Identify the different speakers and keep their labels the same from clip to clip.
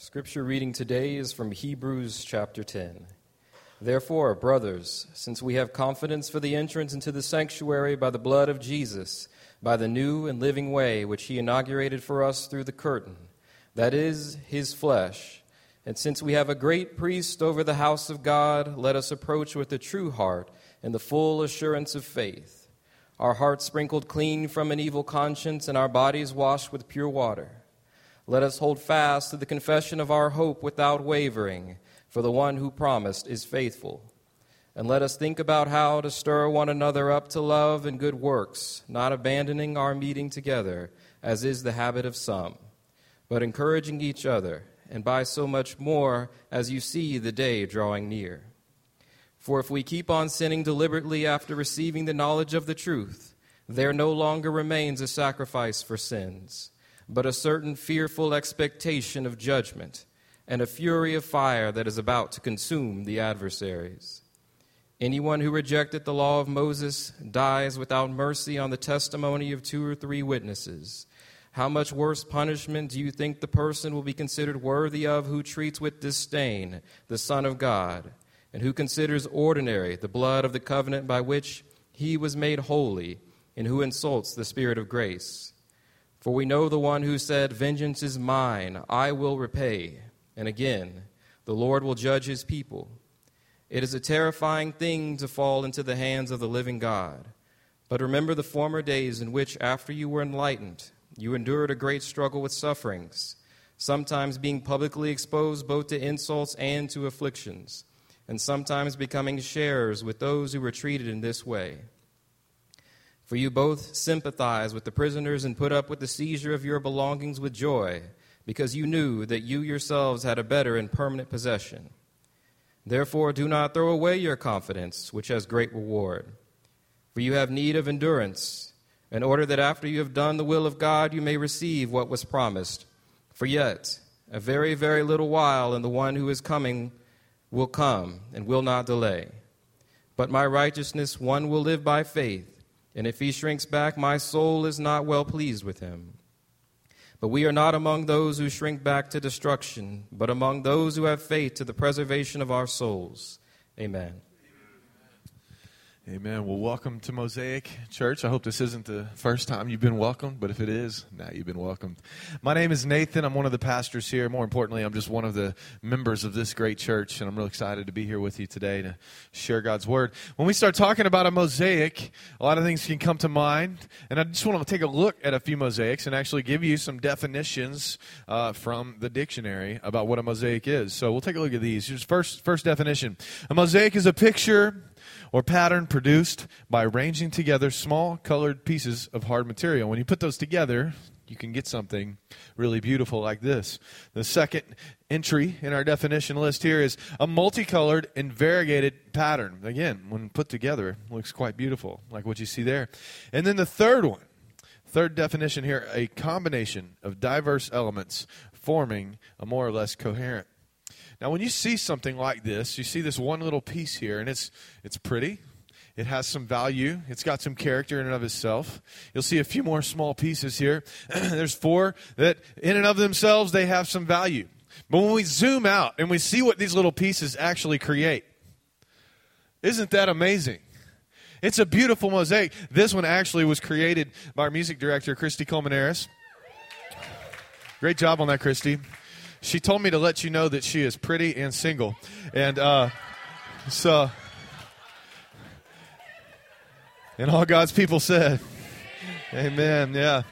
Speaker 1: scripture reading today is from Hebrews chapter 10. Therefore, brothers, since we have confidence for the entrance into the sanctuary by the blood of Jesus, by the new and living way which he inaugurated for us through the curtain, that is, his flesh, and since we have a great priest over the house of God, let us approach with a true heart and the full assurance of faith, our hearts sprinkled clean from an evil conscience and our bodies washed with pure water. Let us hold fast to the confession of our hope without wavering, for the one who promised is faithful. And let us think about how to stir one another up to love and good works, not abandoning our meeting together, as is the habit of some, but encouraging each other, and by so much more as you see the day drawing near. For if we keep on sinning deliberately after receiving the knowledge of the truth, there no longer remains a sacrifice for sins but a certain fearful expectation of judgment and a fury of fire that is about to consume the adversaries. Anyone who rejected the law of Moses dies without mercy on the testimony of two or three witnesses. How much worse punishment do you think the person will be considered worthy of who treats with disdain the Son of God, and who considers ordinary the blood of the covenant by which he was made holy, and who insults the Spirit of grace? For we know the one who said, Vengeance is mine, I will repay. And again, the Lord will judge his people. It is a terrifying thing to fall into the hands of the living God. But remember the former days in which, after you were enlightened, you endured a great struggle with sufferings, sometimes being publicly exposed both to insults and to afflictions, and sometimes becoming sharers with those who were treated in this way. For you both sympathize with the prisoners and put up with the seizure of your belongings with joy, because you knew that you yourselves had a better and permanent possession. Therefore, do not throw away your confidence, which has great reward. For you have need of endurance, in order that after you have done the will of God, you may receive what was promised. For yet, a very, very little while, and the one who is coming will come and will not delay. But my righteousness, one will live by faith. And if he shrinks back, my soul is not well pleased with him. But we are not among those who shrink back to destruction, but among those who have faith to the preservation of our souls. Amen.
Speaker 2: Amen. Well, welcome to Mosaic Church. I hope this isn't the first time you've been welcomed, but if it is, now you've been welcomed. My name is Nathan. I'm one of the pastors here. More importantly, I'm just one of the members of this great church, and I'm really excited to be here with you today to share God's Word. When we start talking about a mosaic, a lot of things can come to mind, and I just want to take a look at a few mosaics and actually give you some definitions uh, from the dictionary about what a mosaic is. So we'll take a look at these. Here's first, first definition A mosaic is a picture or pattern produced by arranging together small colored pieces of hard material. When you put those together, you can get something really beautiful like this. The second entry in our definition list here is a multicolored and variegated pattern. Again, when put together, looks quite beautiful, like what you see there. And then the third one, third definition here, a combination of diverse elements forming a more or less coherent now, when you see something like this, you see this one little piece here, and it's, it's pretty. It has some value. It's got some character in and of itself. You'll see a few more small pieces here. There's four that, in and of themselves, they have some value. But when we zoom out and we see what these little pieces actually create, isn't that amazing? It's a beautiful mosaic. This one actually was created by our music director, Christy Colmenares. Great job on that, Christy she told me to let you know that she is pretty and single. And uh, so, and all God's people said, Amen. Yeah.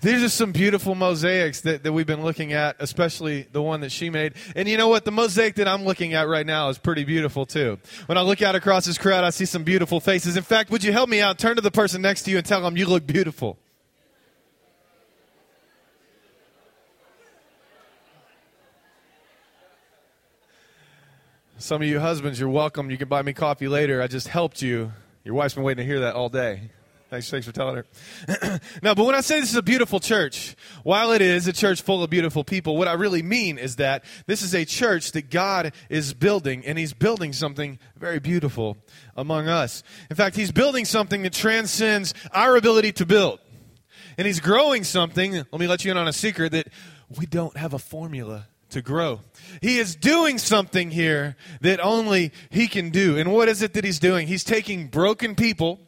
Speaker 2: These are some beautiful mosaics that, that we've been looking at, especially the one that she made. And you know what? The mosaic that I'm looking at right now is pretty beautiful too. When I look out across this crowd, I see some beautiful faces. In fact, would you help me out? Turn to the person next to you and tell them you look beautiful. Some of you husbands, you're welcome. You can buy me coffee later. I just helped you. Your wife's been waiting to hear that all day. Thanks, thanks for telling her. now, but when I say this is a beautiful church, while it is a church full of beautiful people, what I really mean is that this is a church that God is building, and He's building something very beautiful among us. In fact, He's building something that transcends our ability to build. And He's growing something, let me let you in on a secret, that we don't have a formula to grow. He is doing something here that only He can do. And what is it that He's doing? He's taking broken people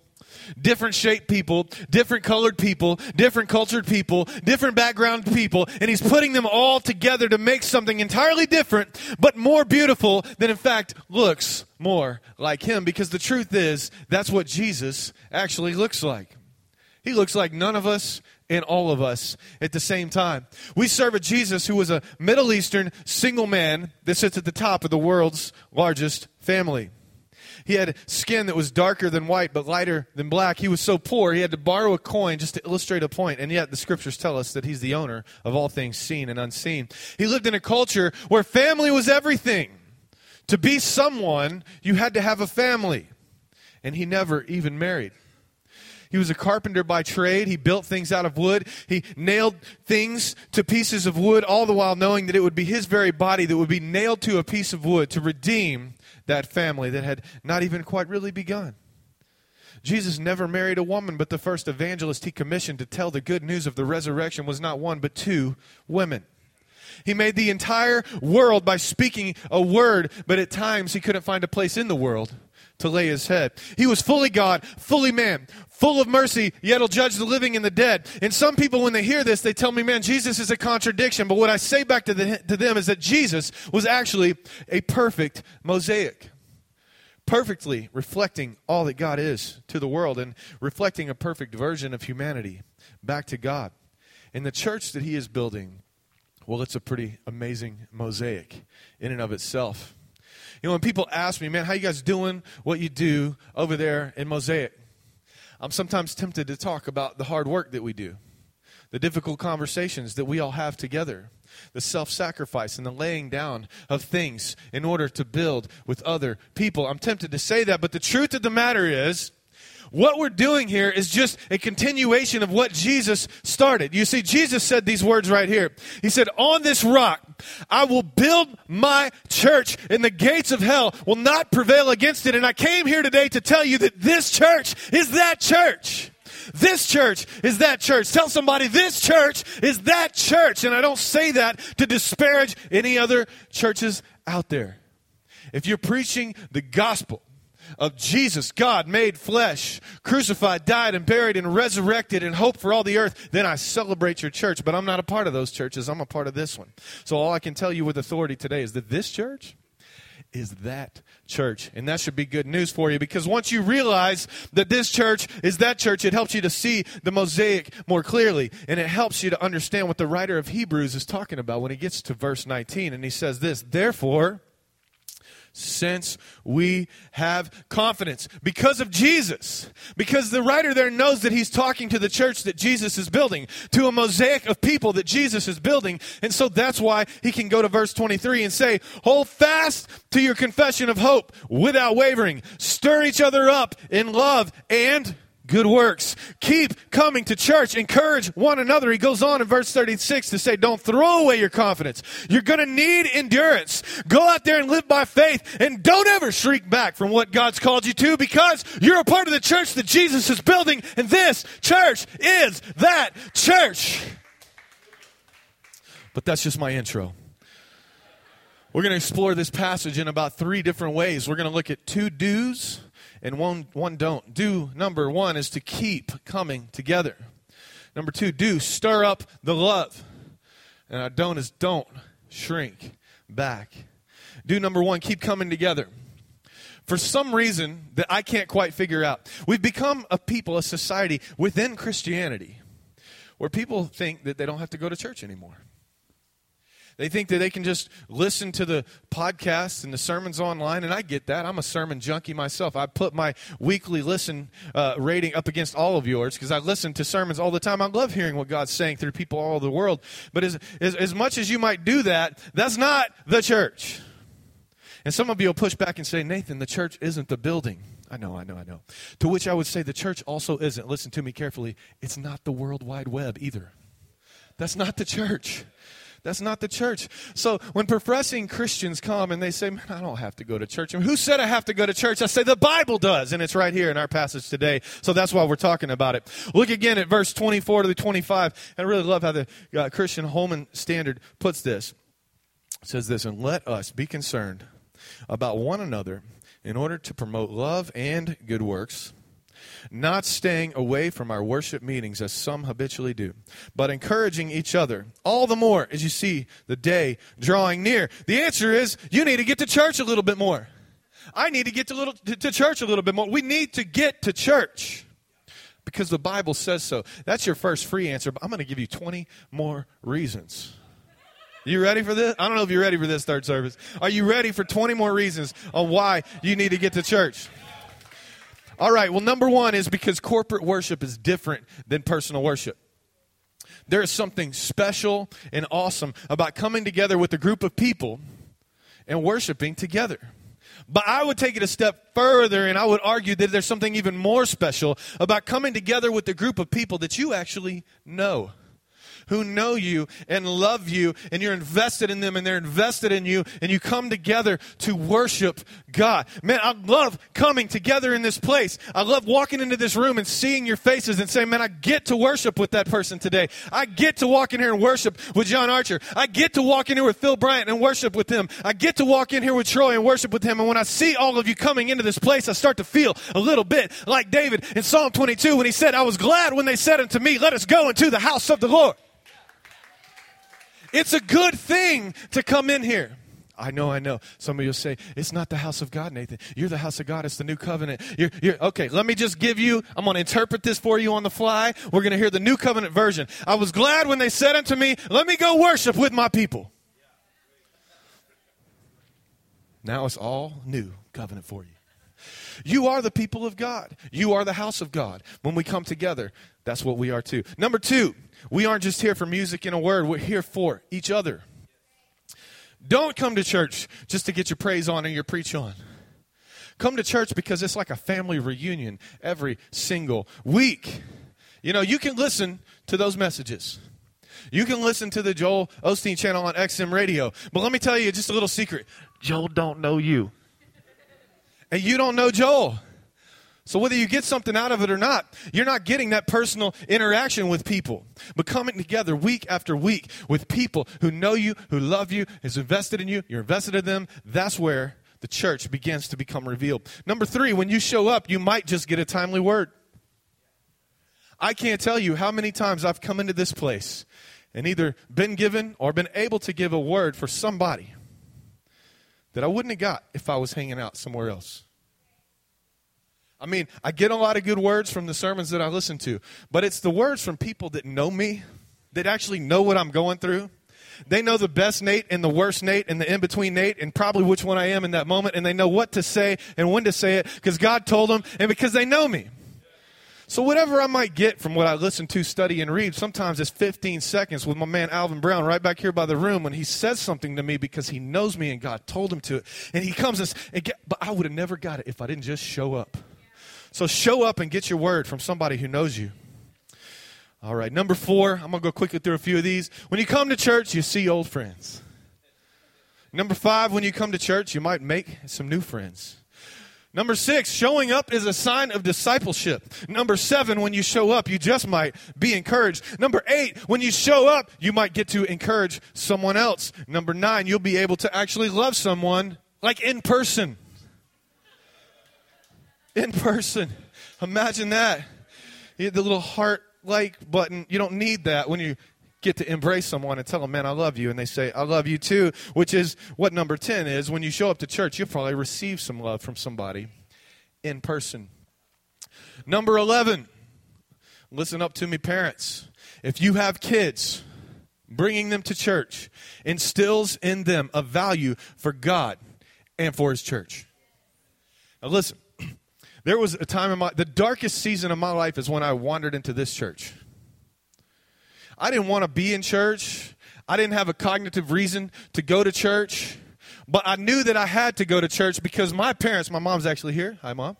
Speaker 2: different shaped people, different colored people, different cultured people, different background people, and he's putting them all together to make something entirely different, but more beautiful than in fact looks more like him. Because the truth is, that's what Jesus actually looks like. He looks like none of us in all of us at the same time. We serve a Jesus who was a Middle Eastern single man that sits at the top of the world's largest family. He had skin that was darker than white but lighter than black. He was so poor he had to borrow a coin just to illustrate a. And yet the scriptures tell us that he's the owner of all things seen and unseen. He lived in a culture where family was everything. To be someone, you had to have a family. And he never even married. He was a carpenter by trade. He built things out of wood. He nailed things to pieces of wood, all the while knowing that it would be his very body that would be nailed to a piece of wood to redeem that family that had not even quite really begun. Jesus never married a woman, but the first evangelist he commissioned to tell the good news of the resurrection was not one, but two women. He made the entire world by speaking a word, but at times he couldn't find a place in the world to lay his head. He was fully God, fully man, full of mercy, yet will judge the living and the dead. And some people, when they hear this, they tell me, man, Jesus is a contradiction. But what I say back to, the, to them is that Jesus was actually a perfect mosaic. Perfectly reflecting all that God is to the world and reflecting a perfect version of humanity back to God. And the church that he is building, well, it's a pretty amazing mosaic in and of itself. Know, when people ask me, man, how you guys doing what you do over there in Mosaic? I'm sometimes tempted to talk about the hard work that we do, the difficult conversations that we all have together, the self sacrifice and the laying down of things in order to build with other people. I'm tempted to say that, but the truth of the matter is, what we're doing here is just a continuation of what Jesus started. You see, Jesus said these words right here. He said, On this rock, I will build my church, and the gates of hell will not prevail against it. And I came here today to tell you that this church is that church. This church is that church. Tell somebody this church is that church. And I don't say that to disparage any other churches out there. If you're preaching the gospel, of Jesus, God made flesh, crucified, died, and buried, and resurrected, and hope for all the earth, then I celebrate your church. But I'm not a part of those churches. I'm a part of this one. So all I can tell you with authority today is that this church is that church. And that should be good news for you because once you realize that this church is that church, it helps you to see the mosaic more clearly. And it helps you to understand what the writer of Hebrews is talking about when he gets to verse 19. And he says this Therefore, since we have confidence because of Jesus. Because the writer there knows that he's talking to the church that Jesus is building, to a mosaic of people that Jesus is building. And so that's why he can go to verse 23 and say, Hold fast to your confession of hope without wavering. Stir each other up in love and good works. Keep coming to church. Encourage one another. He goes on in verse 36 to say, don't throw away your confidence. You're going to need endurance. Go out there and live by faith and don't ever shriek back from what God's called you to because you're a part of the church that Jesus is building and this church is that church. But that's just my intro. We're going to explore this passage in about three different ways. We're going to look at two do's and one, one don't. Do number one is to keep coming together. Number two, do stir up the love. And our don't is don't shrink back. Do number one, keep coming together. For some reason that I can't quite figure out, we've become a people, a society within Christianity where people think that they don't have to go to church anymore. They think that they can just listen to the podcasts and the sermons online, and I get that. I'm a sermon junkie myself. I put my weekly listen uh, rating up against all of yours because I listen to sermons all the time. I love hearing what God's saying through people all over the world. But as, as, as much as you might do that, that's not the church. And some of you will push back and say, Nathan, the church isn't the building. I know, I know, I know. To which I would say the church also isn't. Listen to me carefully. It's not the World Wide Web either. That's not the church. That's not the church. So when professing Christians come and they say, Man, I don't have to go to church. I mean, who said I have to go to church? I say, The Bible does. And it's right here in our passage today. So that's why we're talking about it. Look again at verse 24 to the 25. And I really love how the uh, Christian Holman Standard puts this. It says this, And let us be concerned about one another in order to promote love and good works not staying away from our worship meetings as some habitually do, but encouraging each other all the more as you see the day drawing near. The answer is you need to get to church a little bit more. I need to get to, little, to, to church a little bit more. We need to get to church because the Bible says so. That's your first free answer, but I'm going to give you 20 more reasons. You ready for this? I don't know if you're ready for this third service. Are you ready for 20 more reasons on why you need to get to church? All right, well, number one is because corporate worship is different than personal worship. There is something special and awesome about coming together with a group of people and worshiping together. But I would take it a step further and I would argue that there's something even more special about coming together with a group of people that you actually know who know you and love you, and you're invested in them and they're invested in you, and you come together to worship God. Man, I love coming together in this place. I love walking into this room and seeing your faces and saying, man, I get to worship with that person today. I get to walk in here and worship with John Archer. I get to walk in here with Phil Bryant and worship with him. I get to walk in here with Troy and worship with him. And when I see all of you coming into this place, I start to feel a little bit like David in Psalm 22 when he said, I was glad when they said unto me, let us go into the house of the Lord. It's a good thing to come in here. I know, I know. Some of you will say, it's not the house of God, Nathan. You're the house of God. It's the new covenant. You're, you're, okay, let me just give you, I'm going to interpret this for you on the fly. We're going to hear the new covenant version. I was glad when they said unto me, let me go worship with my people. Now it's all new covenant for you. You are the people of God. You are the house of God. When we come together, that's what we are too. Number two, we aren't just here for music and a word, we're here for each other. Don't come to church just to get your praise on and your preach on. Come to church because it's like a family reunion every single week. You know, you can listen to those messages. You can listen to the Joel Osteen channel on XM radio. But let me tell you just a little secret. Joel don't know you. And you don't know Joel. So whether you get something out of it or not, you're not getting that personal interaction with people. But coming together week after week with people who know you, who love you, is invested in you, you're invested in them, that's where the church begins to become revealed. Number three, when you show up, you might just get a timely word. I can't tell you how many times I've come into this place and either been given or been able to give a word for somebody that I wouldn't have got if I was hanging out somewhere else. I mean, I get a lot of good words from the sermons that I listen to, but it's the words from people that know me, that actually know what I'm going through. They know the best Nate and the worst Nate and the in between Nate and probably which one I am in that moment, and they know what to say and when to say it because God told them and because they know me. So, whatever I might get from what I listen to, study, and read, sometimes it's 15 seconds with my man Alvin Brown right back here by the room when he says something to me because he knows me and God told him to. It. And he comes and, but I would have never got it if I didn't just show up. So show up and get your word from somebody who knows you. All right, number four, I'm going to go quickly through a few of these. When you come to church, you see old friends. Number five, when you come to church, you might make some new friends. Number six, showing up is a sign of discipleship. Number seven, when you show up, you just might be encouraged. Number eight, when you show up, you might get to encourage someone else. Number nine, you'll be able to actually love someone like in person in person. Imagine that. You the little heart like button. You don't need that when you get to embrace someone and tell them, man, I love you. And they say, I love you too, which is what number 10 is. When you show up to church, you'll probably receive some love from somebody in person. Number 11, listen up to me, parents. If you have kids, bringing them to church instills in them a value for God and for His church. Now, listen, there was a time in my, the darkest season of my life is when I wandered into this church. I didn't want to be in church. I didn't have a cognitive reason to go to church. But I knew that I had to go to church because my parents, my mom's actually here. Hi, mom.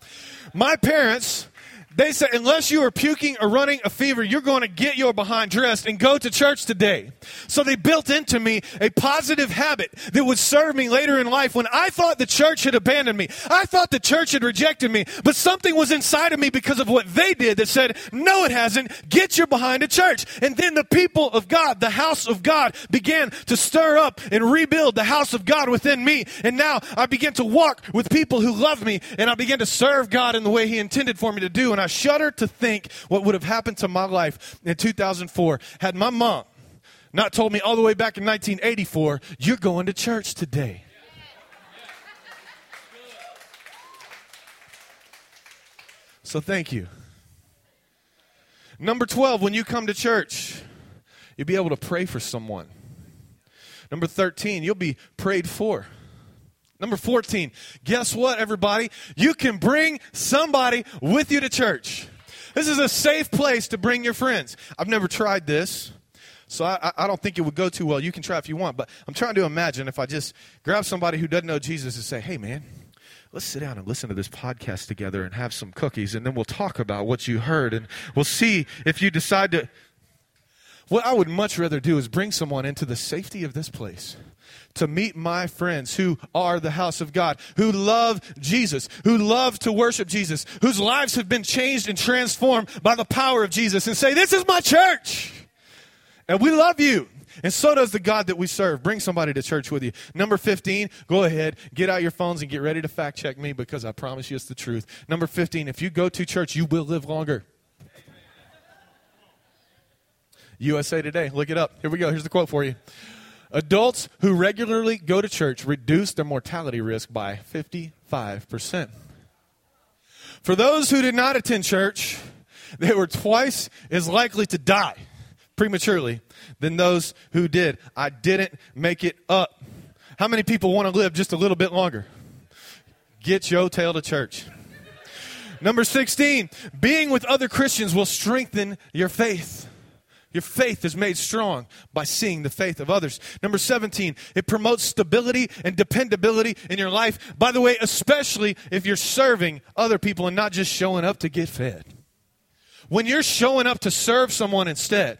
Speaker 2: My parents They said, unless you are puking or running a fever, you're going to get your behind dressed and go to church today. So they built into me a positive habit that would serve me later in life when I thought the church had abandoned me. I thought the church had rejected me, but something was inside of me because of what they did that said, no, it hasn't. Get your behind a church. And then the people of God, the house of God began to stir up and rebuild the house of God within me. And now I began to walk with people who love me and I began to serve God in the way he intended for me to do. And I shudder to think what would have happened to my life in 2004 had my mom not told me all the way back in 1984, you're going to church today. So thank you. Number 12, when you come to church, you'll be able to pray for someone. Number 13, you'll be prayed for. Number 14, guess what, everybody? You can bring somebody with you to church. This is a safe place to bring your friends. I've never tried this, so I, I don't think it would go too well. You can try if you want, but I'm trying to imagine if I just grab somebody who doesn't know Jesus and say, hey, man, let's sit down and listen to this podcast together and have some cookies, and then we'll talk about what you heard, and we'll see if you decide to. What I would much rather do is bring someone into the safety of this place to meet my friends who are the house of God, who love Jesus, who love to worship Jesus, whose lives have been changed and transformed by the power of Jesus, and say, This is my church. And we love you. And so does the God that we serve. Bring somebody to church with you. Number 15, go ahead, get out your phones and get ready to fact check me because I promise you it's the truth. Number 15, if you go to church, you will live longer. USA Today, look it up. Here we go. Here's the quote for you. Adults who regularly go to church reduce their mortality risk by 55%. For those who did not attend church, they were twice as likely to die prematurely than those who did. I didn't make it up. How many people want to live just a little bit longer? Get your tail to church. Number 16, being with other Christians will strengthen your faith. Your faith is made strong by seeing the faith of others. Number 17, it promotes stability and dependability in your life. By the way, especially if you're serving other people and not just showing up to get fed. When you're showing up to serve someone instead,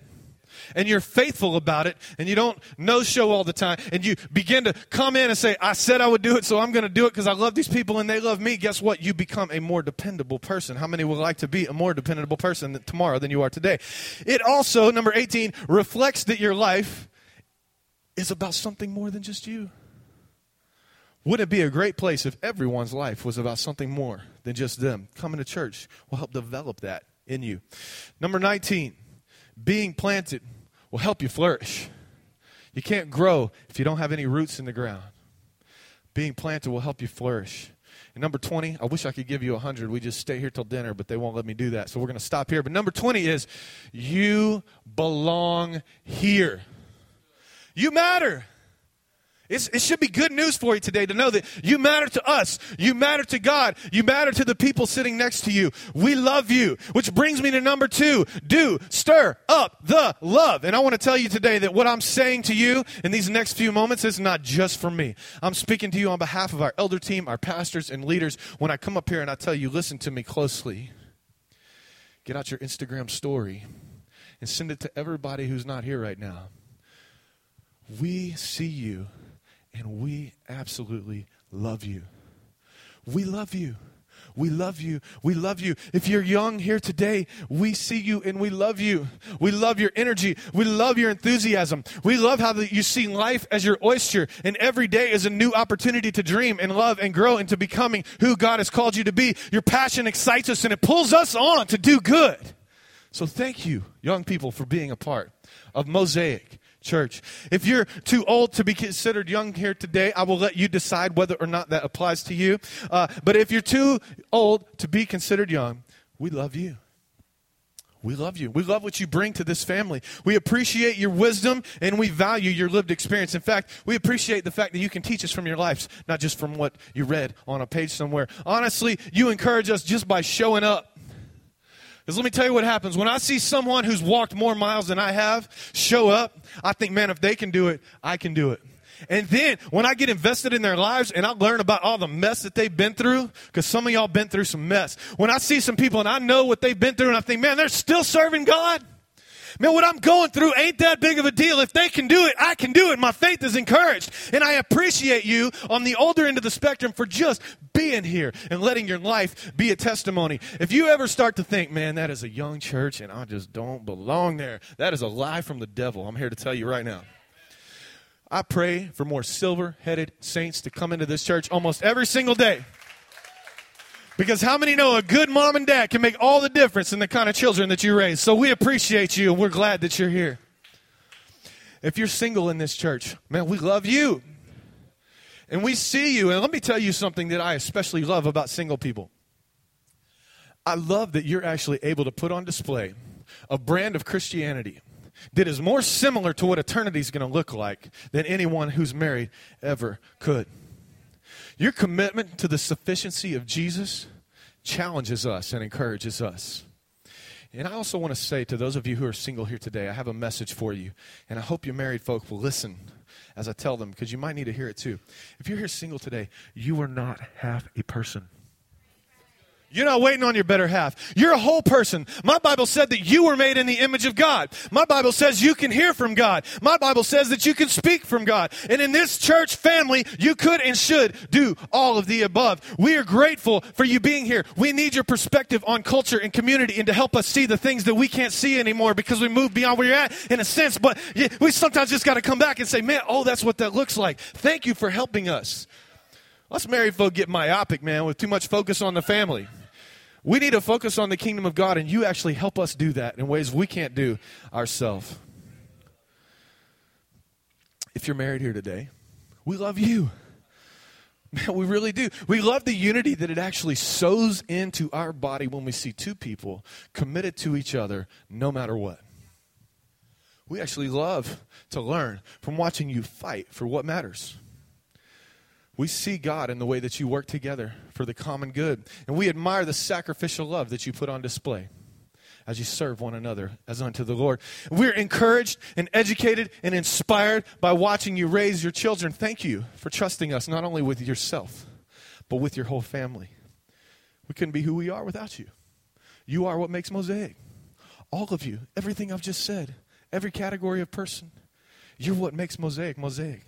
Speaker 2: and you're faithful about it and you don't no show all the time and you begin to come in and say, I said I would do it, so I'm going to do it because I love these people and they love me, guess what? You become a more dependable person. How many would like to be a more dependable person tomorrow than you are today? It also, number 18, reflects that your life is about something more than just you. Wouldn't it be a great place if everyone's life was about something more than just them? Coming to church will help develop that in you. Number 19, being planted will help you flourish. You can't grow if you don't have any roots in the ground. Being planted will help you flourish. And number 20, I wish I could give you 100. We just stay here till dinner, but they won't let me do that. So we're going to stop here. But number 20 is you belong here. You matter. It's, it should be good news for you today to know that you matter to us. You matter to God. You matter to the people sitting next to you. We love you. Which brings me to number two. Do stir up the love. And I want to tell you today that what I'm saying to you in these next few moments is not just for me. I'm speaking to you on behalf of our elder team, our pastors, and leaders. When I come up here and I tell you, listen to me closely. Get out your Instagram story and send it to everybody who's not here right now. We see you and we absolutely love you. We love you. We love you. We love you. If you're young here today, we see you and we love you. We love your energy. We love your enthusiasm. We love how you see life as your oyster and every day is a new opportunity to dream and love and grow into becoming who God has called you to be. Your passion excites us and it pulls us on to do good. So thank you, young people, for being a part of Mosaic church. If you're too old to be considered young here today, I will let you decide whether or not that applies to you. Uh, but if you're too old to be considered young, we love you. We love you. We love what you bring to this family. We appreciate your wisdom and we value your lived experience. In fact, we appreciate the fact that you can teach us from your lives, not just from what you read on a page somewhere. Honestly, you encourage us just by showing up. Because let me tell you what happens. When I see someone who's walked more miles than I have show up, I think, man, if they can do it, I can do it. And then when I get invested in their lives and I learn about all the mess that they've been through, because some of y'all been through some mess. When I see some people and I know what they've been through and I think, man, they're still serving God. Man, what I'm going through ain't that big of a deal. If they can do it, I can do it. My faith is encouraged. And I appreciate you on the older end of the spectrum for just being here and letting your life be a testimony. If you ever start to think, man, that is a young church and I just don't belong there, that is a lie from the devil. I'm here to tell you right now. I pray for more silver headed saints to come into this church almost every single day. Because how many know a good mom and dad can make all the difference in the kind of children that you raise? So we appreciate you and we're glad that you're here. If you're single in this church, man, we love you. And we see you. And let me tell you something that I especially love about single people. I love that you're actually able to put on display a brand of Christianity that is more similar to what eternity is going to look like than anyone who's married ever could. Your commitment to the sufficiency of Jesus challenges us and encourages us. And I also want to say to those of you who are single here today, I have a message for you. And I hope your married folk will listen as I tell them, because you might need to hear it too. If you're here single today, you are not half a person. You're not waiting on your better half. You're a whole person. My Bible said that you were made in the image of God. My Bible says you can hear from God. My Bible says that you can speak from God. And in this church family, you could and should do all of the above. We are grateful for you being here. We need your perspective on culture and community and to help us see the things that we can't see anymore because we moved beyond where you're at in a sense. But we sometimes just got to come back and say, man, oh, that's what that looks like. Thank you for helping us. Us married folk get myopic, man, with too much focus on the family. We need to focus on the kingdom of God, and you actually help us do that in ways we can't do ourselves. If you're married here today, we love you. Man, we really do. We love the unity that it actually sows into our body when we see two people committed to each other no matter what. We actually love to learn from watching you fight for what matters. We see God in the way that you work together for the common good. And we admire the sacrificial love that you put on display as you serve one another as unto the Lord. We're encouraged and educated and inspired by watching you raise your children. Thank you for trusting us, not only with yourself, but with your whole family. We couldn't be who we are without you. You are what makes Mosaic. All of you, everything I've just said, every category of person, you're what makes Mosaic Mosaic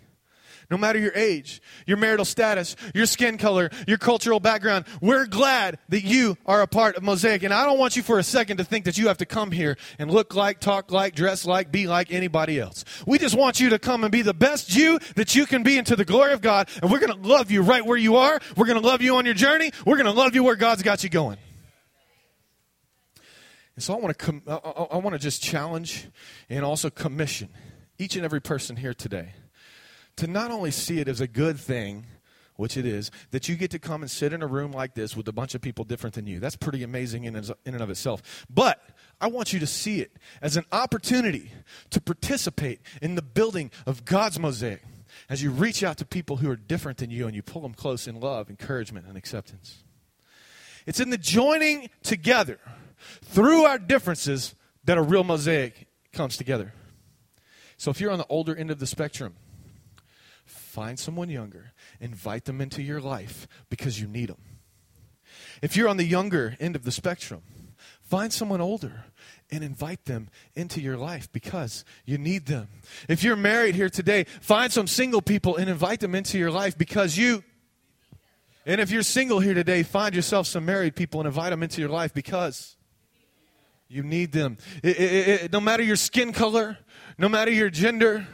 Speaker 2: no matter your age, your marital status, your skin color, your cultural background. We're glad that you are a part of Mosaic. And I don't want you for a second to think that you have to come here and look like, talk like, dress like, be like anybody else. We just want you to come and be the best you that you can be into the glory of God. And we're going to love you right where you are. We're going to love you on your journey. We're going to love you where God's got you going. And so I want to com- I, I, I want to just challenge and also commission each and every person here today to not only see it as a good thing, which it is, that you get to come and sit in a room like this with a bunch of people different than you. That's pretty amazing in, and of itself. But I want you to see it as an opportunity to participate in the building of God's mosaic as you reach out to people who are different than you and you pull them close in love, encouragement, and acceptance. It's in the joining together through our differences that a real mosaic comes together. So if you're on the older end of the spectrum, Find someone younger, invite them into your life because you need them. If you're on the younger end of the spectrum, find someone older and invite them into your life because you need them. If you're married here today, find some single people and invite them into your life because you. And if you're single here today, find yourself some married people and invite them into your life because you need them. It, it, it, no matter your skin color, no matter your gender,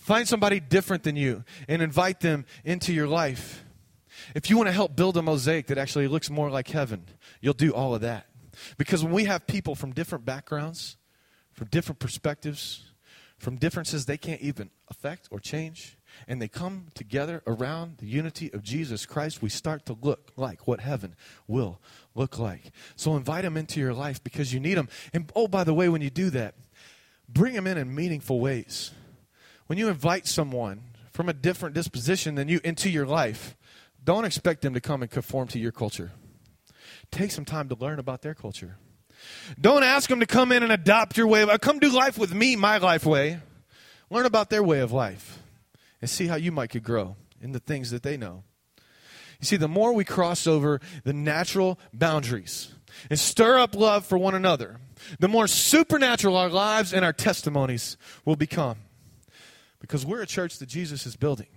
Speaker 2: Find somebody different than you and invite them into your life. If you want to help build a mosaic that actually looks more like heaven, you'll do all of that. Because when we have people from different backgrounds, from different perspectives, from differences they can't even affect or change, and they come together around the unity of Jesus Christ, we start to look like what heaven will look like. So invite them into your life because you need them. And oh, by the way, when you do that, bring them in in meaningful ways. When you invite someone from a different disposition than you into your life, don't expect them to come and conform to your culture. Take some time to learn about their culture. Don't ask them to come in and adopt your way of uh, come do life with me, my life way. Learn about their way of life and see how you might could grow in the things that they know. You see, the more we cross over the natural boundaries and stir up love for one another, the more supernatural our lives and our testimonies will become. Because we're a church that Jesus is building.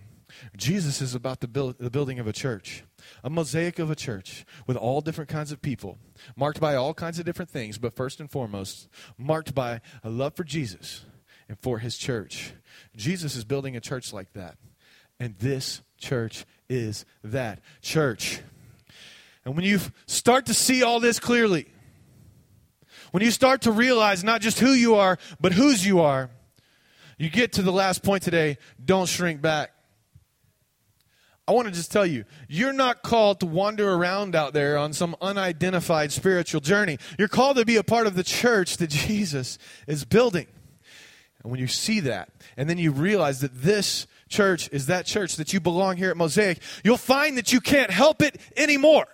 Speaker 2: Jesus is about the, build, the building of a church, a mosaic of a church with all different kinds of people, marked by all kinds of different things, but first and foremost, marked by a love for Jesus and for his church. Jesus is building a church like that. And this church is that church. And when you start to see all this clearly, when you start to realize not just who you are, but whose you are, you get to the last point today don't shrink back. I want to just tell you, you're not called to wander around out there on some unidentified spiritual journey. You're called to be a part of the church that Jesus is building. And when you see that, and then you realize that this church is that church, that you belong here at Mosaic, you'll find that you can't help it anymore.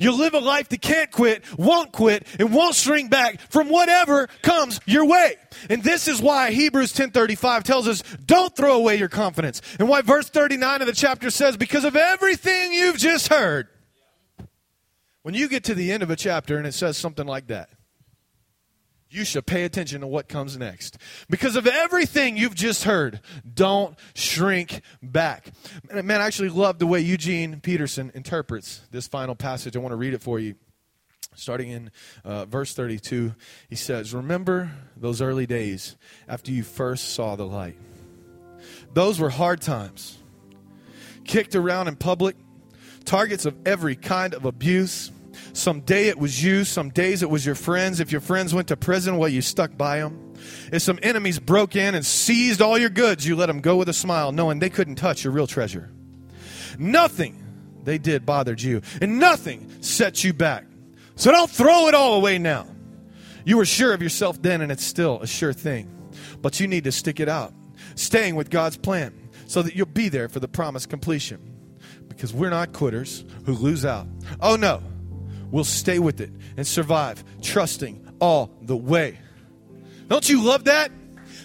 Speaker 2: You'll live a life that can't quit, won't quit, and won't shrink back from whatever comes your way. And this is why Hebrews 10:35 tells us, "Don't throw away your confidence." And why verse 39 of the chapter says, "Because of everything you've just heard." When you get to the end of a chapter and it says something like that, you should pay attention to what comes next. Because of everything you've just heard, don't shrink back. Man, I actually love the way Eugene Peterson interprets this final passage. I want to read it for you. Starting in uh, verse 32, he says, Remember those early days after you first saw the light. Those were hard times. Kicked around in public, targets of every kind of abuse some day it was you, some days it was your friends. If your friends went to prison, well, you stuck by them. If some enemies broke in and seized all your goods, you let them go with a smile, knowing they couldn't touch your real treasure. Nothing they did bothered you, and nothing set you back. So don't throw it all away now. You were sure of yourself then, and it's still a sure thing. But you need to stick it out, staying with God's plan, so that you'll be there for the promised completion. Because we're not quitters who lose out. Oh no, we'll stay with it and survive, trusting all the way. Don't you love that?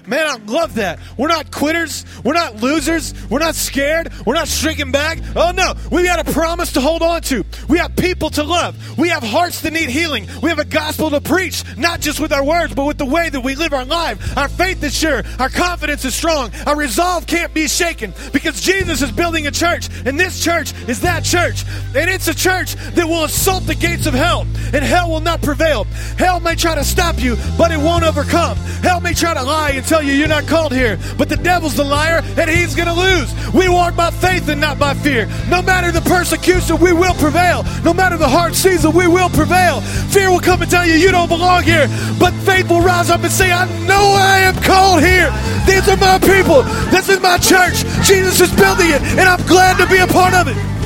Speaker 2: Man, I love that. We're not quitters. We're not losers. We're not scared. We're not shrinking back. Oh no, we got a promise to hold on to. We have people to love. We have hearts that need healing. We have a gospel to preach, not just with our words, but with the way that we live our life. Our faith is sure. Our confidence is strong. Our resolve can't be shaken because Jesus is building a church, and this church is that church. And it's a church that will assault the gates of hell, and hell will not prevail. Hell may try to stop you, but it won't overcome. Hell may try to lie and tell tell you you're not called here. But the devil's the liar, and he's going to lose. We walk by faith and not by fear. No matter the persecution, we will prevail. No matter the hard season, we will prevail. Fear will come and tell you you don't belong here. But faith will rise up and say, I know I am called here. These are my people. This is my church. Jesus is building it, and I'm glad to be a part of it.